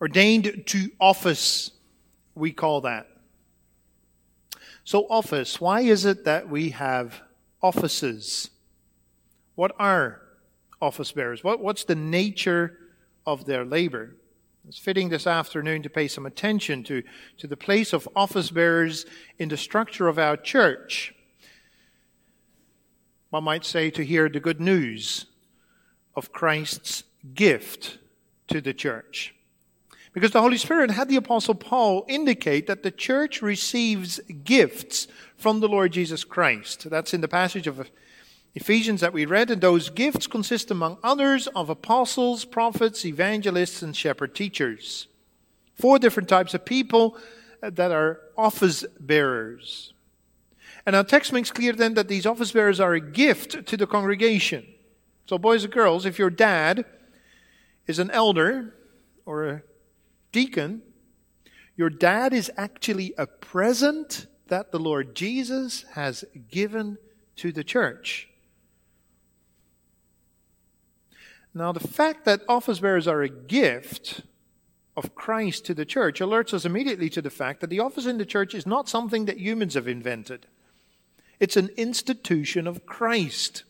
Ordained to office, we call that. So, office, why is it that we have offices? What are office bearers? What, what's the nature of their labor? It's fitting this afternoon to pay some attention to, to the place of office bearers in the structure of our church. One might say to hear the good news of Christ's gift to the church. Because the Holy Spirit had the Apostle Paul indicate that the church receives gifts from the Lord Jesus Christ. That's in the passage of Ephesians that we read, and those gifts consist, among others, of apostles, prophets, evangelists, and shepherd teachers. Four different types of people uh, that are office bearers. And our text makes clear then that these office bearers are a gift to the congregation. So, boys and girls, if your dad is an elder or a deacon, your dad is actually a present that the Lord Jesus has given to the church. Now, the fact that office bearers are a gift of Christ to the church alerts us immediately to the fact that the office in the church is not something that humans have invented. It's an institution of Christ.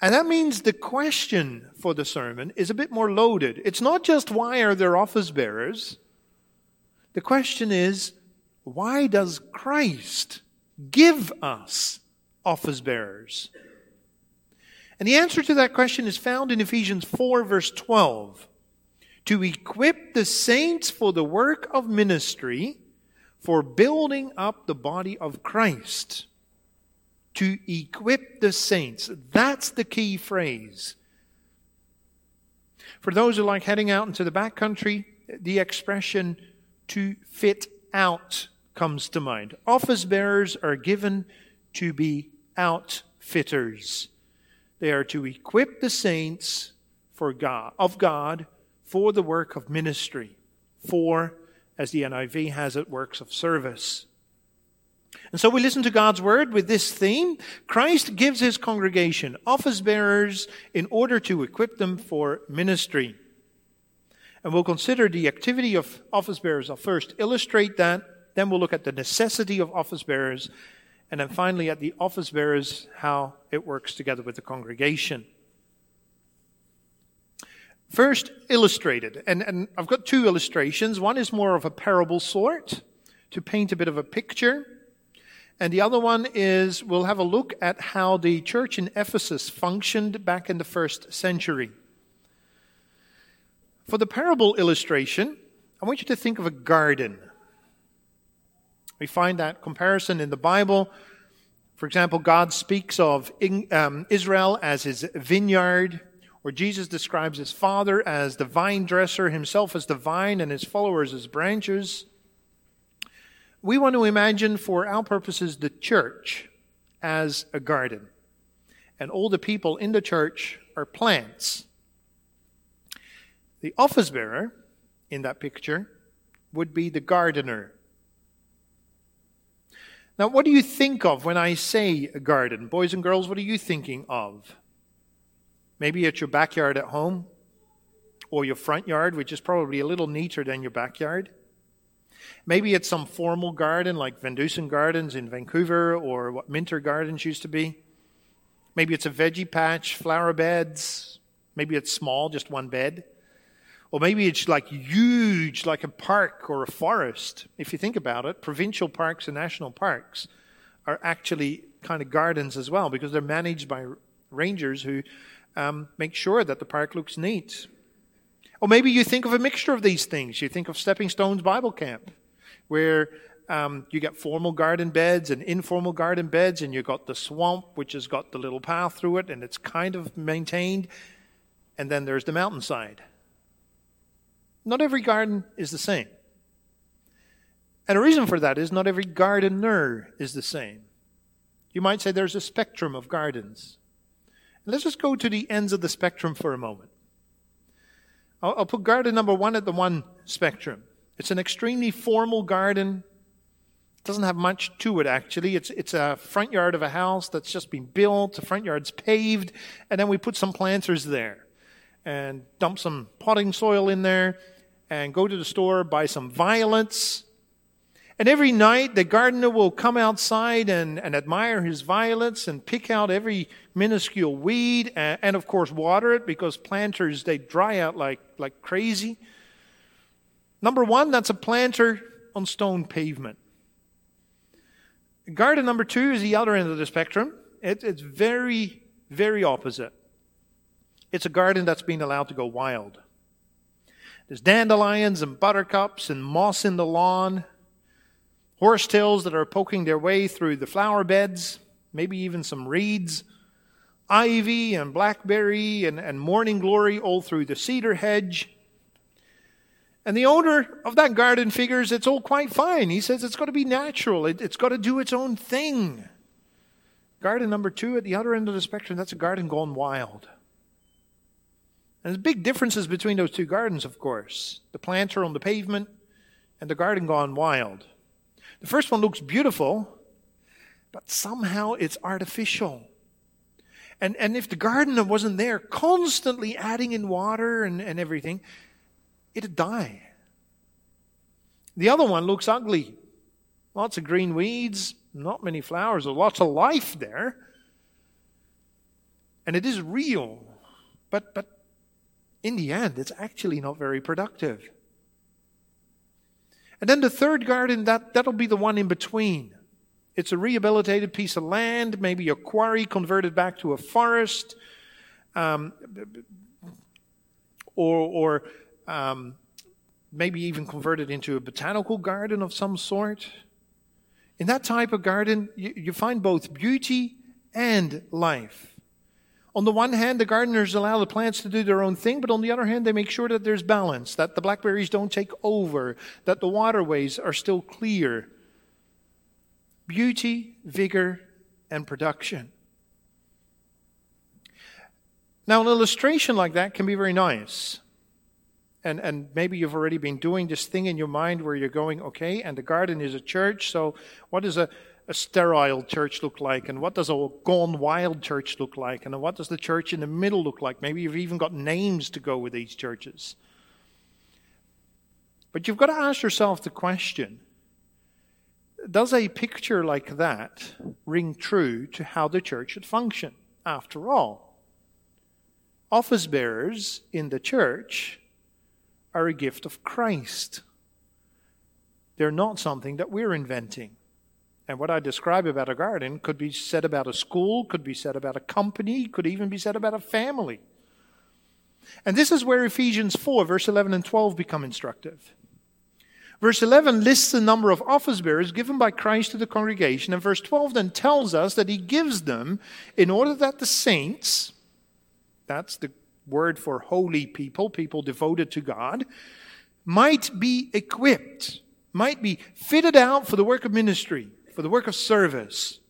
And that means the question for the sermon is a bit more loaded. It's not just why are there office bearers? The question is, why does Christ give us office bearers? And the answer to that question is found in Ephesians 4, verse 12. To equip the saints for the work of ministry, for building up the body of Christ to equip the saints. That's the key phrase. For those who like heading out into the backcountry, the expression to fit out comes to mind. Office bearers are given to be outfitters. They are to equip the saints for God, of God for the work of ministry, for, as the NIV has it, works of service. And so we listen to God's word with this theme. Christ gives his congregation office bearers in order to equip them for ministry. And we'll consider the activity of office bearers. I'll first illustrate that, then we'll look at the necessity of office bearers, and then finally at the office bearers, how it works together with the congregation. First, illustrated. And, and I've got two illustrations. One is more of a parable sort to paint a bit of a picture. And the other one is we'll have a look at how the church in Ephesus functioned back in the first century. For the parable illustration, I want you to think of a garden. We find that comparison in the Bible. For example, God speaks of um, Israel as his vineyard, or Jesus describes his father as the vine dresser, himself as the vine, and his followers as branches we want to imagine for our purposes the church as a garden. And all the people in the church are plants. The office bearer in that picture would be the gardener. Now, what do you think of when I say a garden? Boys and girls, what are you thinking of? Maybe it's your backyard at home, or your front yard, which is probably a little neater than your backyard. Maybe it's some formal garden like Van Dusen Gardens in Vancouver or what Minter Gardens used to be. Maybe it's a veggie patch, flower beds. Maybe it's small, just one bed. Or maybe it's like huge, like a park or a forest. If you think about it, provincial parks and national parks are actually kind of gardens as well because they're managed by rangers who um, make sure that the park looks neat. Or maybe you think of a mixture of these things. You think of Stepping Stones Bible Camp, where um, you get formal garden beds and informal garden beds, and you've got the swamp, which has got the little path through it, and it's kind of maintained. And then there's the mountainside. Not every garden is the same. And a reason for that is not every gardener is the same. You might say there's a spectrum of gardens. And Let's just go to the ends of the spectrum for a moment. I'll, I'll put garden number one at the one spectrum. It's an extremely formal garden. It doesn't have much to it, actually. It's, it's a front yard of a house that's just been built. The front yard's paved. And then we put some planters there and dump some potting soil in there. and go to the store, buy some violets. And every night the gardener will come outside and, and admire his violets and pick out every minuscule weed and, and of course water it because planters they dry out like, like crazy. Number one, that's a planter on stone pavement. Garden number two is the other end of the spectrum. It, it's very, very opposite. It's a garden that's been allowed to go wild. There's dandelions and buttercups and moss in the lawn, horsetails that are poking their way through the flower beds, maybe even some reeds, ivy and blackberry and, and morning glory all through the cedar hedge. And the owner of that garden figures it's all quite fine. He says it's got to be natural, it, it's got to do its own thing. Garden number two at the other end of the spectrum, that's a garden gone wild. And there's big differences between those two gardens, of course. The planter on the pavement and the garden gone wild. The first one looks beautiful, but somehow it's artificial. And, and if the gardener wasn't there constantly adding in water and, and everything, it'd die. The other one looks ugly. Lots of green weeds, not many flowers, lots of life there. And it is real. But, but in the end, it's actually not very productive. And then the third garden, that, that'll be the one in between. It's a rehabilitated piece of land, maybe a quarry converted back to a forest, um, or, or um, maybe even converted into a botanical garden of some sort. In that type of garden, you, you find both beauty and life. On the one hand, the gardeners allow the plants to do their own thing, but on the other hand, they make sure that there's balance, that the blackberries don't take over, that the waterways are still clear. Beauty, vigor, and production. Now, an illustration like that can be very nice. And, and maybe you've already been doing this thing in your mind where you're going, okay, and the garden is a church, so what is a, a sterile church look like? And what does a gone wild church look like? And what does the church in the middle look like? Maybe you've even got names to go with these churches. But you've got to ask yourself the question Does a picture like that ring true to how the church should function? After all, office bearers in the church are a gift of Christ. They're not something that we're inventing. And what I describe about a garden could be said about a school, could be said about a company, could even be said about a family. And this is where Ephesians 4, verse 11 and 12 become instructive. Verse 11 lists the number of office bearers given by Christ to the congregation, and verse 12 then tells us that he gives them in order that the saints, that's the word for holy people, people devoted to God, might be equipped, might be fitted out for the work of ministry, for the work of service.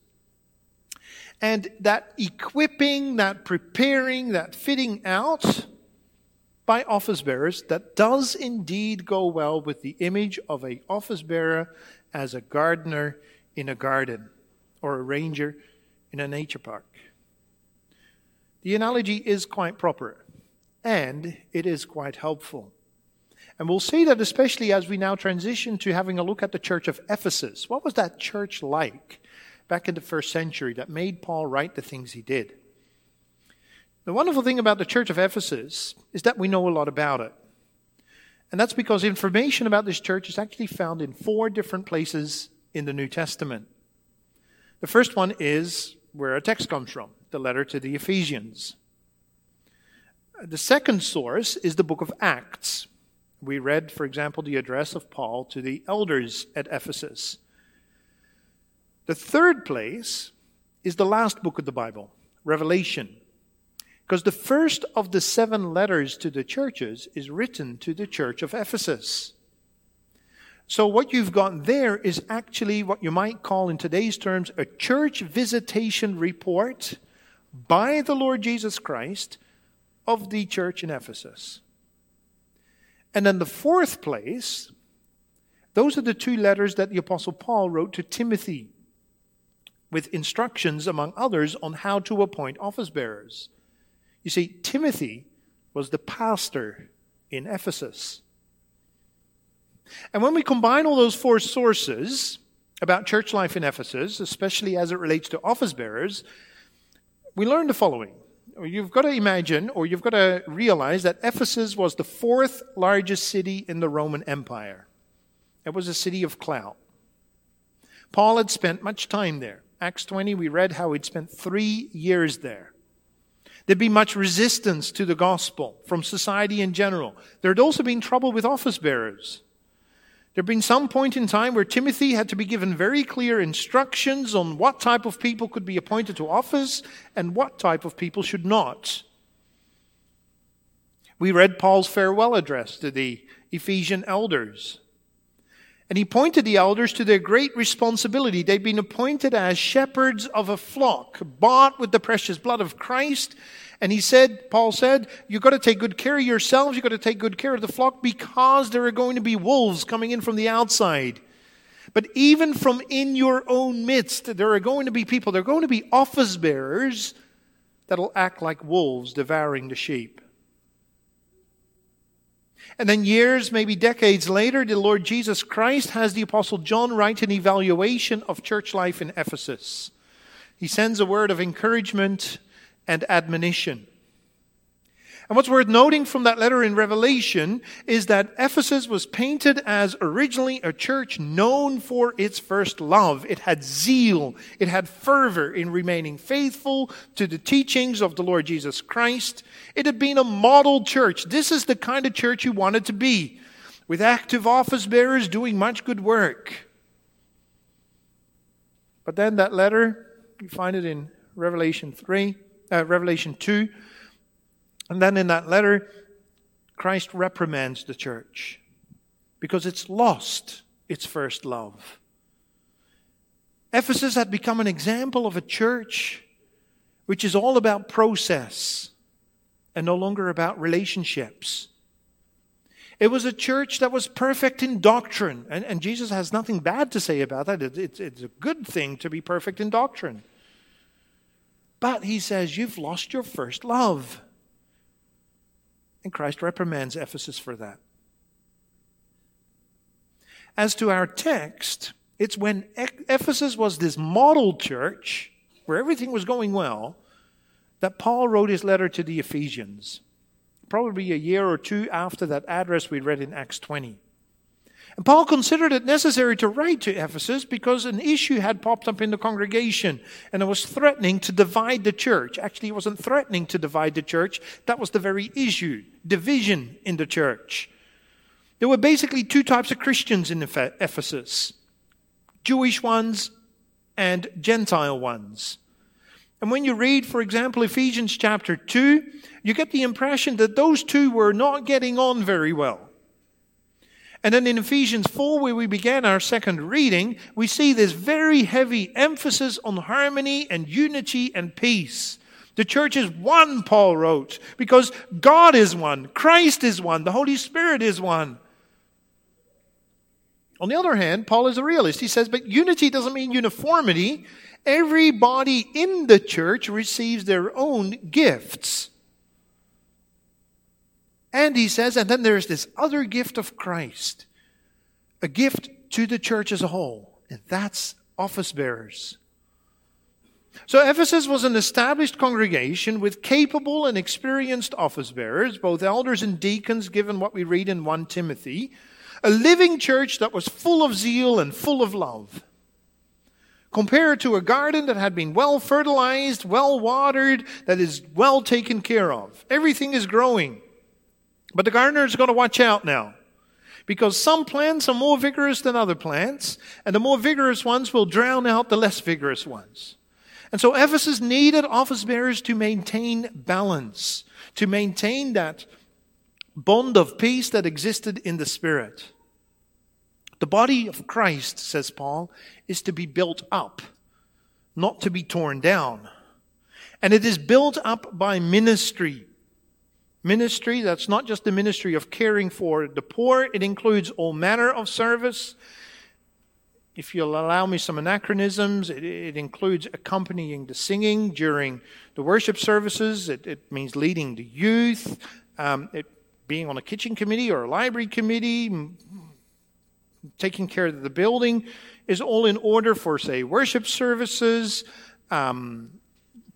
And that equipping, that preparing, that fitting out by office bearers, that does indeed go well with the image of an office bearer as a gardener in a garden or a ranger in a nature park. The analogy is quite proper and it is quite helpful. And we'll see that especially as we now transition to having a look at the church of Ephesus. What was that church like back in the first century that made Paul write the things he did? The wonderful thing about the church of Ephesus is that we know a lot about it. And that's because information about this church is actually found in four different places in the New Testament. The first one is where our text comes from, the letter to the Ephesians. The second source is the book of Acts. We read, for example, the address of Paul to the elders at Ephesus. The third place is the last book of the Bible, Revelation. Because the first of the seven letters to the churches is written to the church of Ephesus. So, what you've got there is actually what you might call, in today's terms, a church visitation report by the Lord Jesus Christ of the church in Ephesus. And then the fourth place, those are the two letters that the Apostle Paul wrote to Timothy with instructions, among others, on how to appoint office bearers. You see, Timothy was the pastor in Ephesus. And when we combine all those four sources about church life in Ephesus, especially as it relates to office bearers, we learn the following. You've got to imagine, or you've got to realize, that Ephesus was the fourth largest city in the Roman Empire. It was a city of clout. Paul had spent much time there. Acts 20, we read how he'd spent three years there. There'd be much resistance to the gospel from society in general. There had also been trouble with office bearers. There'd been some point in time where Timothy had to be given very clear instructions on what type of people could be appointed to office and what type of people should not. We read Paul's farewell address to the Ephesian elders. And he pointed the elders to their great responsibility. They'd been appointed as shepherds of a flock, bought with the precious blood of Christ. And he said, Paul said, you've got to take good care of yourselves. You've got to take good care of the flock because there are going to be wolves coming in from the outside. But even from in your own midst, there are going to be people, there are going to be office bearers that'll act like wolves devouring the sheep. And then years, maybe decades later, the Lord Jesus Christ has the Apostle John write an evaluation of church life in Ephesus. He sends a word of encouragement and admonition. And what's worth noting from that letter in Revelation is that Ephesus was painted as originally a church known for its first love. It had zeal. It had fervor in remaining faithful to the teachings of the Lord Jesus Christ. It had been a model church. This is the kind of church you wanted to be, with active office bearers doing much good work. But then that letter, you find it in Revelation 3, uh, Revelation 2, and then in that letter, Christ reprimands the church because it's lost its first love. Ephesus had become an example of a church which is all about process and no longer about relationships. It was a church that was perfect in doctrine, and, and Jesus has nothing bad to say about that. It, it, it's a good thing to be perfect in doctrine. But he says, You've lost your first love. And Christ reprimands Ephesus for that. As to our text, it's when Ephesus was this model church where everything was going well that Paul wrote his letter to the Ephesians, probably a year or two after that address we read in Acts 20. And Paul considered it necessary to write to Ephesus because an issue had popped up in the congregation and it was threatening to divide the church. Actually, it wasn't threatening to divide the church, that was the very issue division in the church. There were basically two types of Christians in Ephesus Jewish ones and Gentile ones. And when you read, for example, Ephesians chapter 2, you get the impression that those two were not getting on very well. And then in Ephesians 4, where we began our second reading, we see this very heavy emphasis on harmony and unity and peace. The church is one, Paul wrote, because God is one, Christ is one, the Holy Spirit is one. On the other hand, Paul is a realist. He says, but unity doesn't mean uniformity. Everybody in the church receives their own gifts. And he says, and then there's this other gift of Christ, a gift to the church as a whole, and that's office bearers. So Ephesus was an established congregation with capable and experienced office bearers, both elders and deacons, given what we read in 1 Timothy, a living church that was full of zeal and full of love. Compared to a garden that had been well fertilized, well watered, that is well taken care of. Everything is growing. But the gardener is going to watch out now. Because some plants are more vigorous than other plants, and the more vigorous ones will drown out the less vigorous ones. And so Ephesus needed office bearers to maintain balance, to maintain that bond of peace that existed in the Spirit. The body of Christ, says Paul, is to be built up, not to be torn down. And it is built up by ministry, ministry. That's not just the ministry of caring for the poor, it includes all manner of service. If you'll allow me some anachronisms, it, it includes accompanying the singing during the worship services. It, it means leading the youth, um, it, being on a kitchen committee or a library committee, taking care that the building is all in order for, say, worship services, um,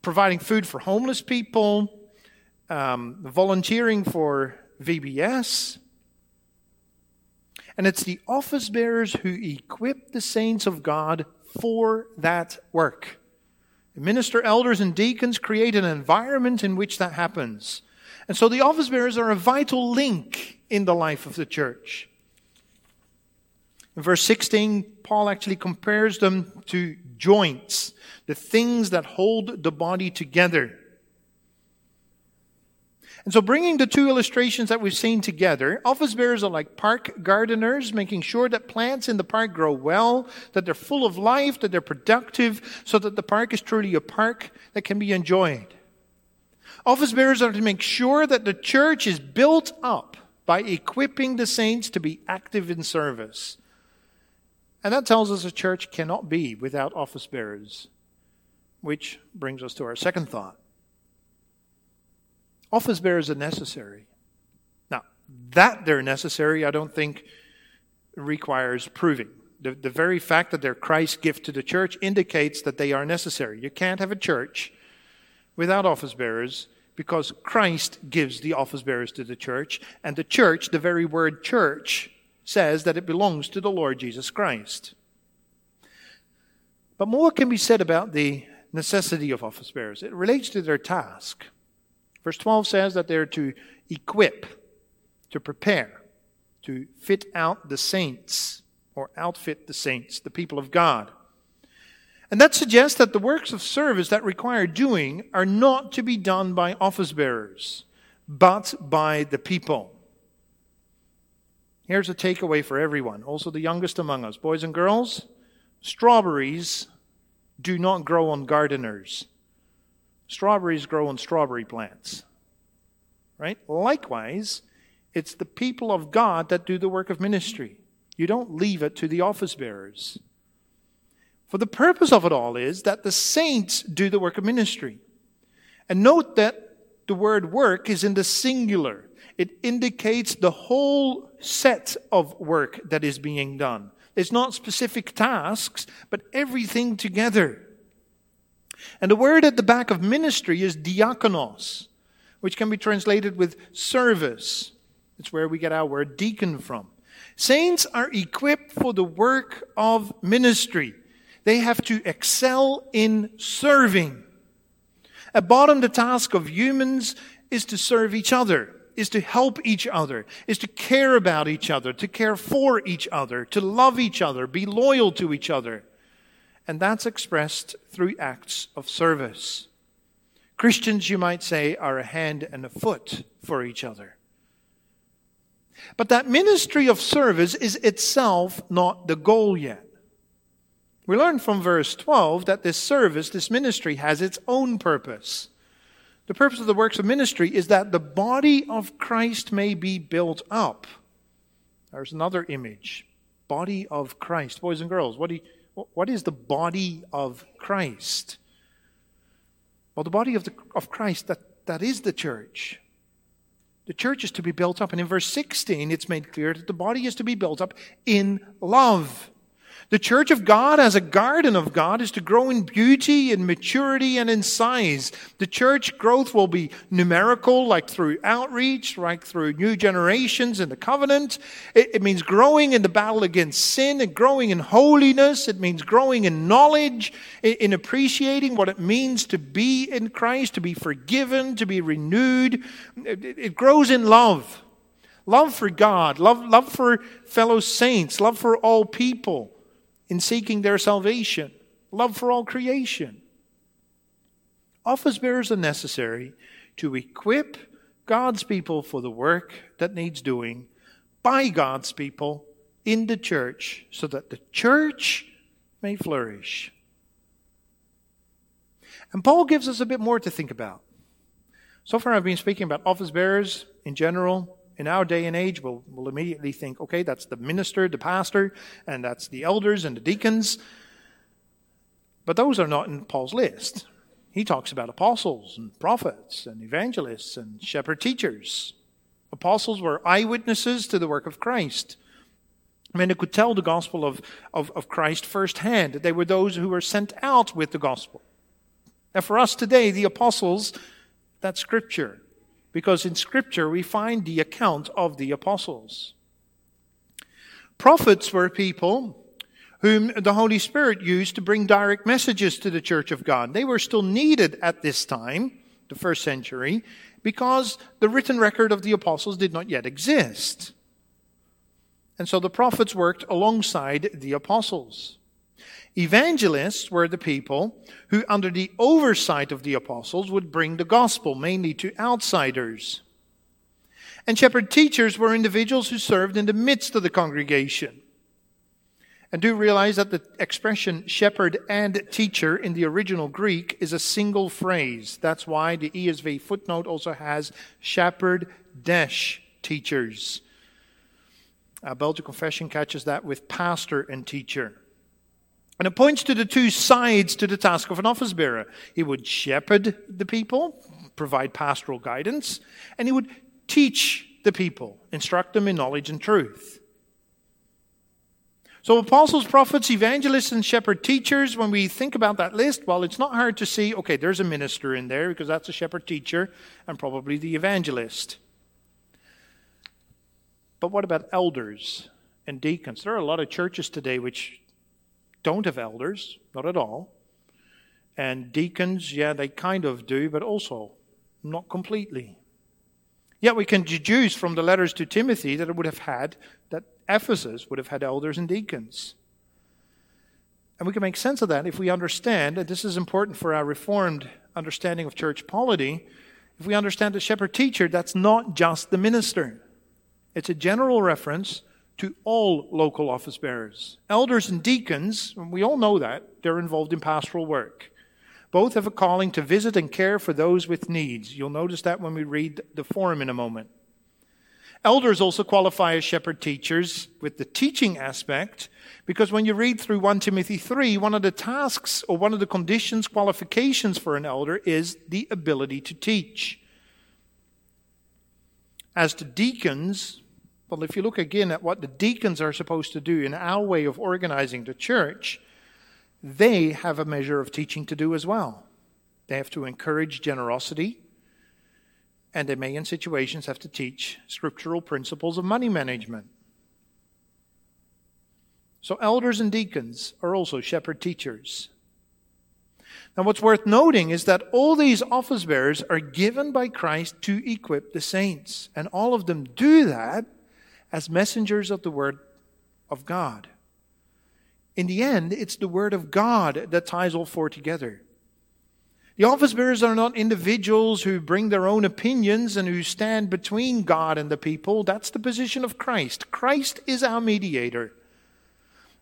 providing food for homeless people, um, volunteering for VBS. And it's the office bearers who equip the saints of God for that work. Minister, elders, and deacons create an environment in which that happens. And so the office bearers are a vital link in the life of the church. In verse 16, Paul actually compares them to joints, the things that hold the body together. And so, bringing the two illustrations that we've seen together, office bearers are like park gardeners, making sure that plants in the park grow well, that they're full of life, that they're productive, so that the park is truly a park that can be enjoyed. Office bearers are to make sure that the church is built up by equipping the saints to be active in service. And that tells us a church cannot be without office bearers. Which brings us to our second thought. Office bearers are necessary. Now, that they're necessary, I don't think requires proving. The, the very fact that they're Christ's gift to the church indicates that they are necessary. You can't have a church without office bearers because Christ gives the office bearers to the church, and the church, the very word church, says that it belongs to the Lord Jesus Christ. But more can be said about the necessity of office bearers. It relates to their task. Verse 12 says that they're to equip, to prepare, to fit out the saints, or outfit the saints, the people of God. And that suggests that the works of service that require doing are not to be done by office bearers, but by the people. Here's a takeaway for everyone, also the youngest among us. Boys and girls, strawberries do not grow on gardeners. Strawberries grow on strawberry plants. Right? Likewise, it's the people of God that do the work of ministry. You don't leave it to the office bearers. For the purpose of it all is that the saints do the work of ministry. And note that the word work is in the singular. It indicates the whole set of work that is being done. It's not specific tasks, but everything together. And the word at the back of ministry is diakonos, which can be translated with service. It's where we get our word deacon from. Saints are equipped for the work of ministry. They have to excel in serving. At bottom, the task of humans is to serve each other, is to help each other, is to care about each other, to care for each other, to love each other, be loyal to each other and that's expressed through acts of service. Christians, you might say, are a hand and a foot for each other. But that ministry of service is itself not the goal yet. We learn from verse 12 that this service, this ministry, has its own purpose. The purpose of the works of ministry is that the body of Christ may be built up. There's another image. Body of Christ. Boys and girls, what you, what is the body of Christ? Well, the body of, the, of Christ, that, that is the church. The church is to be built up. And in verse 16, it's made clear that the body is to be built up in love. The church of God as a garden of God is to grow in beauty, in maturity, and in size. The church growth will be numerical, like through outreach, like through new generations in the covenant. It, it, means growing in the battle against sin and growing in holiness. It means growing in knowledge, in, in appreciating what it means to be in Christ, to be forgiven, to be renewed. It, it grows in love. Love for God, love, love for fellow saints, love for all people in seeking their salvation, love for all creation. Office bearers are necessary to equip God's people for the work that needs doing by God's people in the church so that the church may flourish. And Paul gives us a bit more to think about. So far, I've been speaking about office bearers in general, in our day and age, we'll, we'll immediately think, okay, that's the minister, the pastor, and that's the elders and the deacons. But those are not in Paul's list. He talks about apostles and prophets and evangelists and shepherd teachers. Apostles were eyewitnesses to the work of Christ. Men who could tell the gospel of, of, of Christ firsthand. They were those who were sent out with the gospel. And for us today, the apostles, that's scripture. Because in scripture we find the account of the apostles. Prophets were people whom the Holy Spirit used to bring direct messages to the church of God. They were still needed at this time, the first century, because the written record of the apostles did not yet exist. And so the prophets worked alongside the apostles. Evangelists were the people who, under the oversight of the apostles, would bring the gospel mainly to outsiders. And shepherd teachers were individuals who served in the midst of the congregation. And do realize that the expression shepherd and teacher in the original Greek is a single phrase. That's why the ESV footnote also has shepherd dash teachers. Uh, Belgian Confession catches that with pastor and teacher. And it points to the two sides to the task of an office bearer. He would shepherd the people, provide pastoral guidance, and he would teach the people, instruct them in knowledge and truth. So, apostles, prophets, evangelists, and shepherd teachers, when we think about that list, well, it's not hard to see okay, there's a minister in there because that's a shepherd teacher and probably the evangelist. But what about elders and deacons? There are a lot of churches today which don't have elders, not at all. And deacons, yeah, they kind of do, but also not completely. Yet we can deduce from the letters to Timothy that it would have had, that Ephesus would have had elders and deacons. And we can make sense of that if we understand, and this is important for our reformed understanding of church polity, if we understand the shepherd teacher, that's not just the minister. It's a general reference to all local office bearers. Elders and deacons, we all know that, they're involved in pastoral work. Both have a calling to visit and care for those with needs. You'll notice that when we read the form in a moment. Elders also qualify as shepherd teachers with the teaching aspect, because when you read through 1 Timothy 3, one of the tasks or one of the conditions, qualifications for an elder is the ability to teach. As to deacons, well, if you look again at what the deacons are supposed to do in our way of organizing the church, they have a measure of teaching to do as well. They have to encourage generosity, and they may, in situations, have to teach scriptural principles of money management. So, elders and deacons are also shepherd teachers. Now, what's worth noting is that all these office bearers are given by Christ to equip the saints, and all of them do that as messengers of the Word of God. In the end, it's the Word of God that ties all four together. The office bearers are not individuals who bring their own opinions and who stand between God and the people. That's the position of Christ. Christ is our mediator.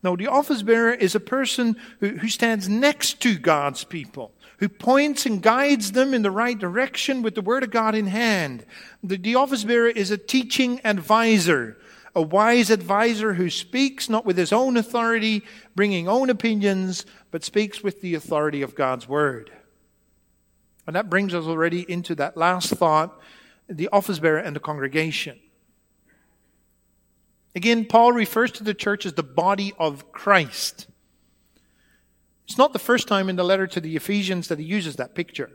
No, the office bearer is a person who, who stands next to God's people, who points and guides them in the right direction with the Word of God in hand. The, the office bearer is a teaching advisor, a wise advisor who speaks not with his own authority, bringing own opinions, but speaks with the authority of God's Word. And that brings us already into that last thought the office bearer and the congregation. Again, Paul refers to the church as the body of Christ. It's not the first time in the letter to the Ephesians that he uses that picture.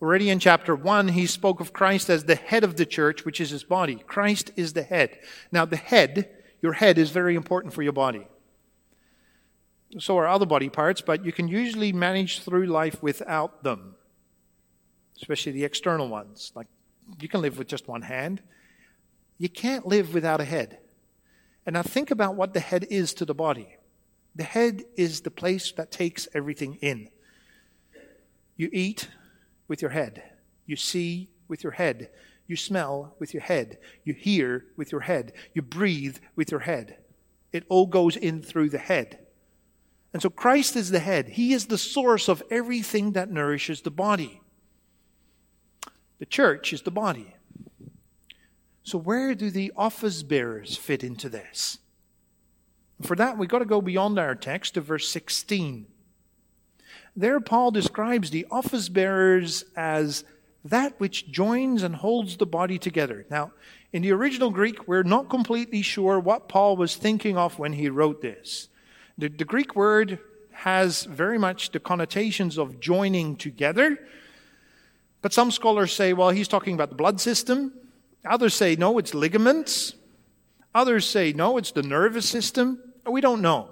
Already in chapter 1, he spoke of Christ as the head of the church, which is his body. Christ is the head. Now, the head, your head, is very important for your body. So are other body parts, but you can usually manage through life without them, especially the external ones. Like, you can live with just one hand. You can't live without a head. And now think about what the head is to the body. The head is the place that takes everything in. You eat with your head. You see with your head. You smell with your head. You hear with your head. You breathe with your head. It all goes in through the head. And so Christ is the head. He is the source of everything that nourishes the body. The church is the body. So, where do the office bearers fit into this? For that, we've got to go beyond our text to verse 16. There, Paul describes the office bearers as that which joins and holds the body together. Now, in the original Greek, we're not completely sure what Paul was thinking of when he wrote this. The, the Greek word has very much the connotations of joining together. But some scholars say, well, he's talking about the blood system. Others say, no, it's ligaments. Others say, no, it's the nervous system. We don't know.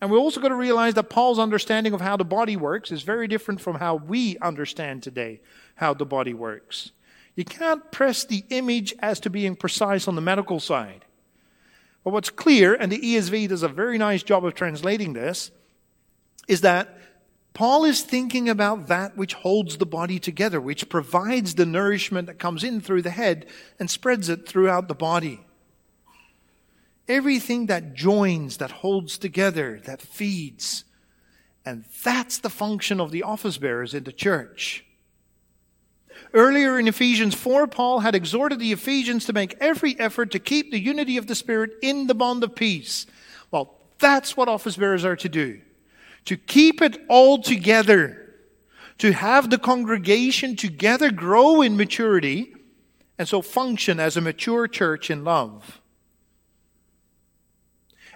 And we're also going to realize that Paul's understanding of how the body works is very different from how we understand today how the body works. You can't press the image as to being precise on the medical side. But what's clear, and the ESV does a very nice job of translating this, is that Paul is thinking about that which holds the body together, which provides the nourishment that comes in through the head and spreads it throughout the body. Everything that joins, that holds together, that feeds. And that's the function of the office bearers in the church. Earlier in Ephesians 4, Paul had exhorted the Ephesians to make every effort to keep the unity of the Spirit in the bond of peace. Well, that's what office bearers are to do. To keep it all together. To have the congregation together grow in maturity and so function as a mature church in love.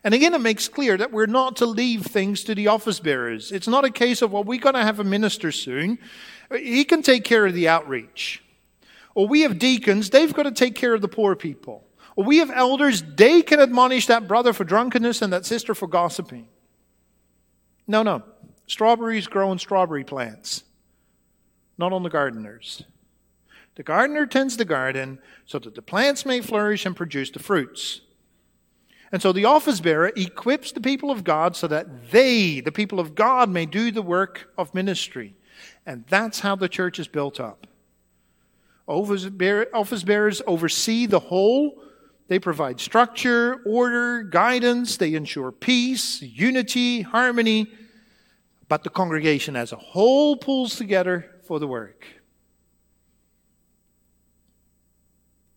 And again, it makes clear that we're not to leave things to the office bearers. It's not a case of, well, we're going to have a minister soon. He can take care of the outreach. Or we have deacons, they've got to take care of the poor people. Or we have elders, they can admonish that brother for drunkenness and that sister for gossiping. No, no. Strawberries grow on strawberry plants, not on the gardeners. The gardener tends the garden so that the plants may flourish and produce the fruits. And so the office bearer equips the people of God so that they, the people of God, may do the work of ministry. And that's how the church is built up. Office, bearers oversee the whole. They provide structure, order, guidance. They ensure peace, unity, harmony. But the congregation as a whole pulls together for the work.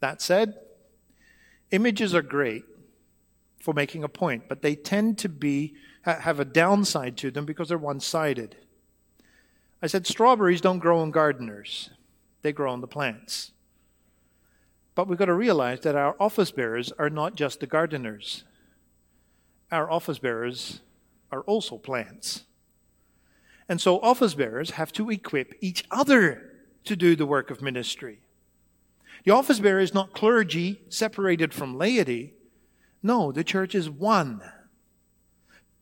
That said, images are great for making a point, but they tend to be have a downside to them because they're one-sided. I said strawberries don't grow on gardeners. They grow on the plants. But we've got to realize that our office bearers are not just the gardeners. Our office bearers are also plants. And so office bearers have to equip each other to do the work of ministry. The office bearer is not clergy separated from laity. No, the church is one.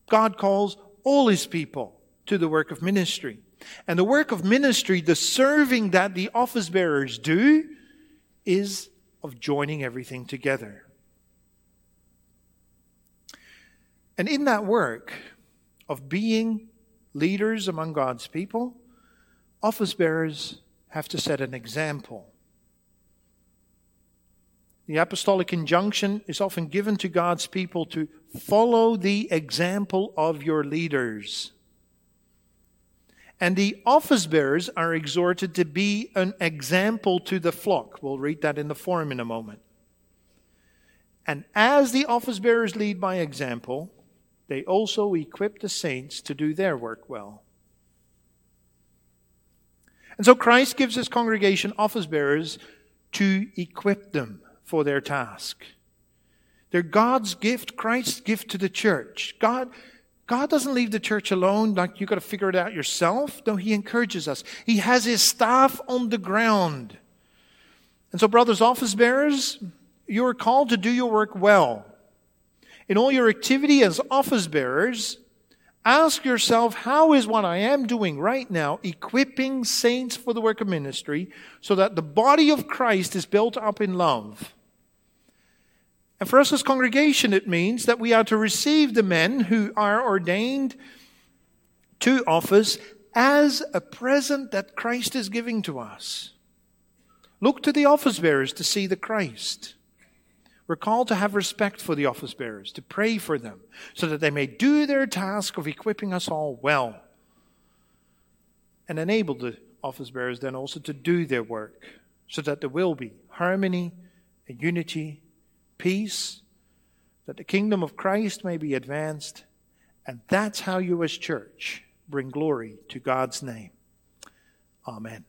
God calls all his people to the work of ministry. And the work of ministry, the serving that the office bearers do, is of joining everything together. And in that work of being leaders among God's people, office bearers have to set an example. The apostolic injunction is often given to God's people to follow the example of your leaders. And the office bearers are exhorted to be an example to the flock. We'll read that in the forum in a moment. And as the office bearers lead by example, they also equip the saints to do their work well. And so Christ gives his congregation office bearers to equip them for their task. They're God's gift, Christ's gift to the church. God, God doesn't leave the church alone like you've got to figure it out yourself. No, He encourages us. He has His staff on the ground. And so, brothers, office bearers, you are called to do your work well. In all your activity as office bearers, ask yourself, how is what I am doing right now equipping saints for the work of ministry so that the body of Christ is built up in love? And for us as congregation, it means that we are to receive the men who are ordained to office as a present that Christ is giving to us. Look to the office bearers to see the Christ. We're called to have respect for the office bearers, to pray for them, so that they may do their task of equipping us all well. And enable the office bearers then also to do their work, so that there will be harmony and unity peace, that the kingdom of Christ may be advanced. And that's how you, as church, bring glory to God's name. Amen.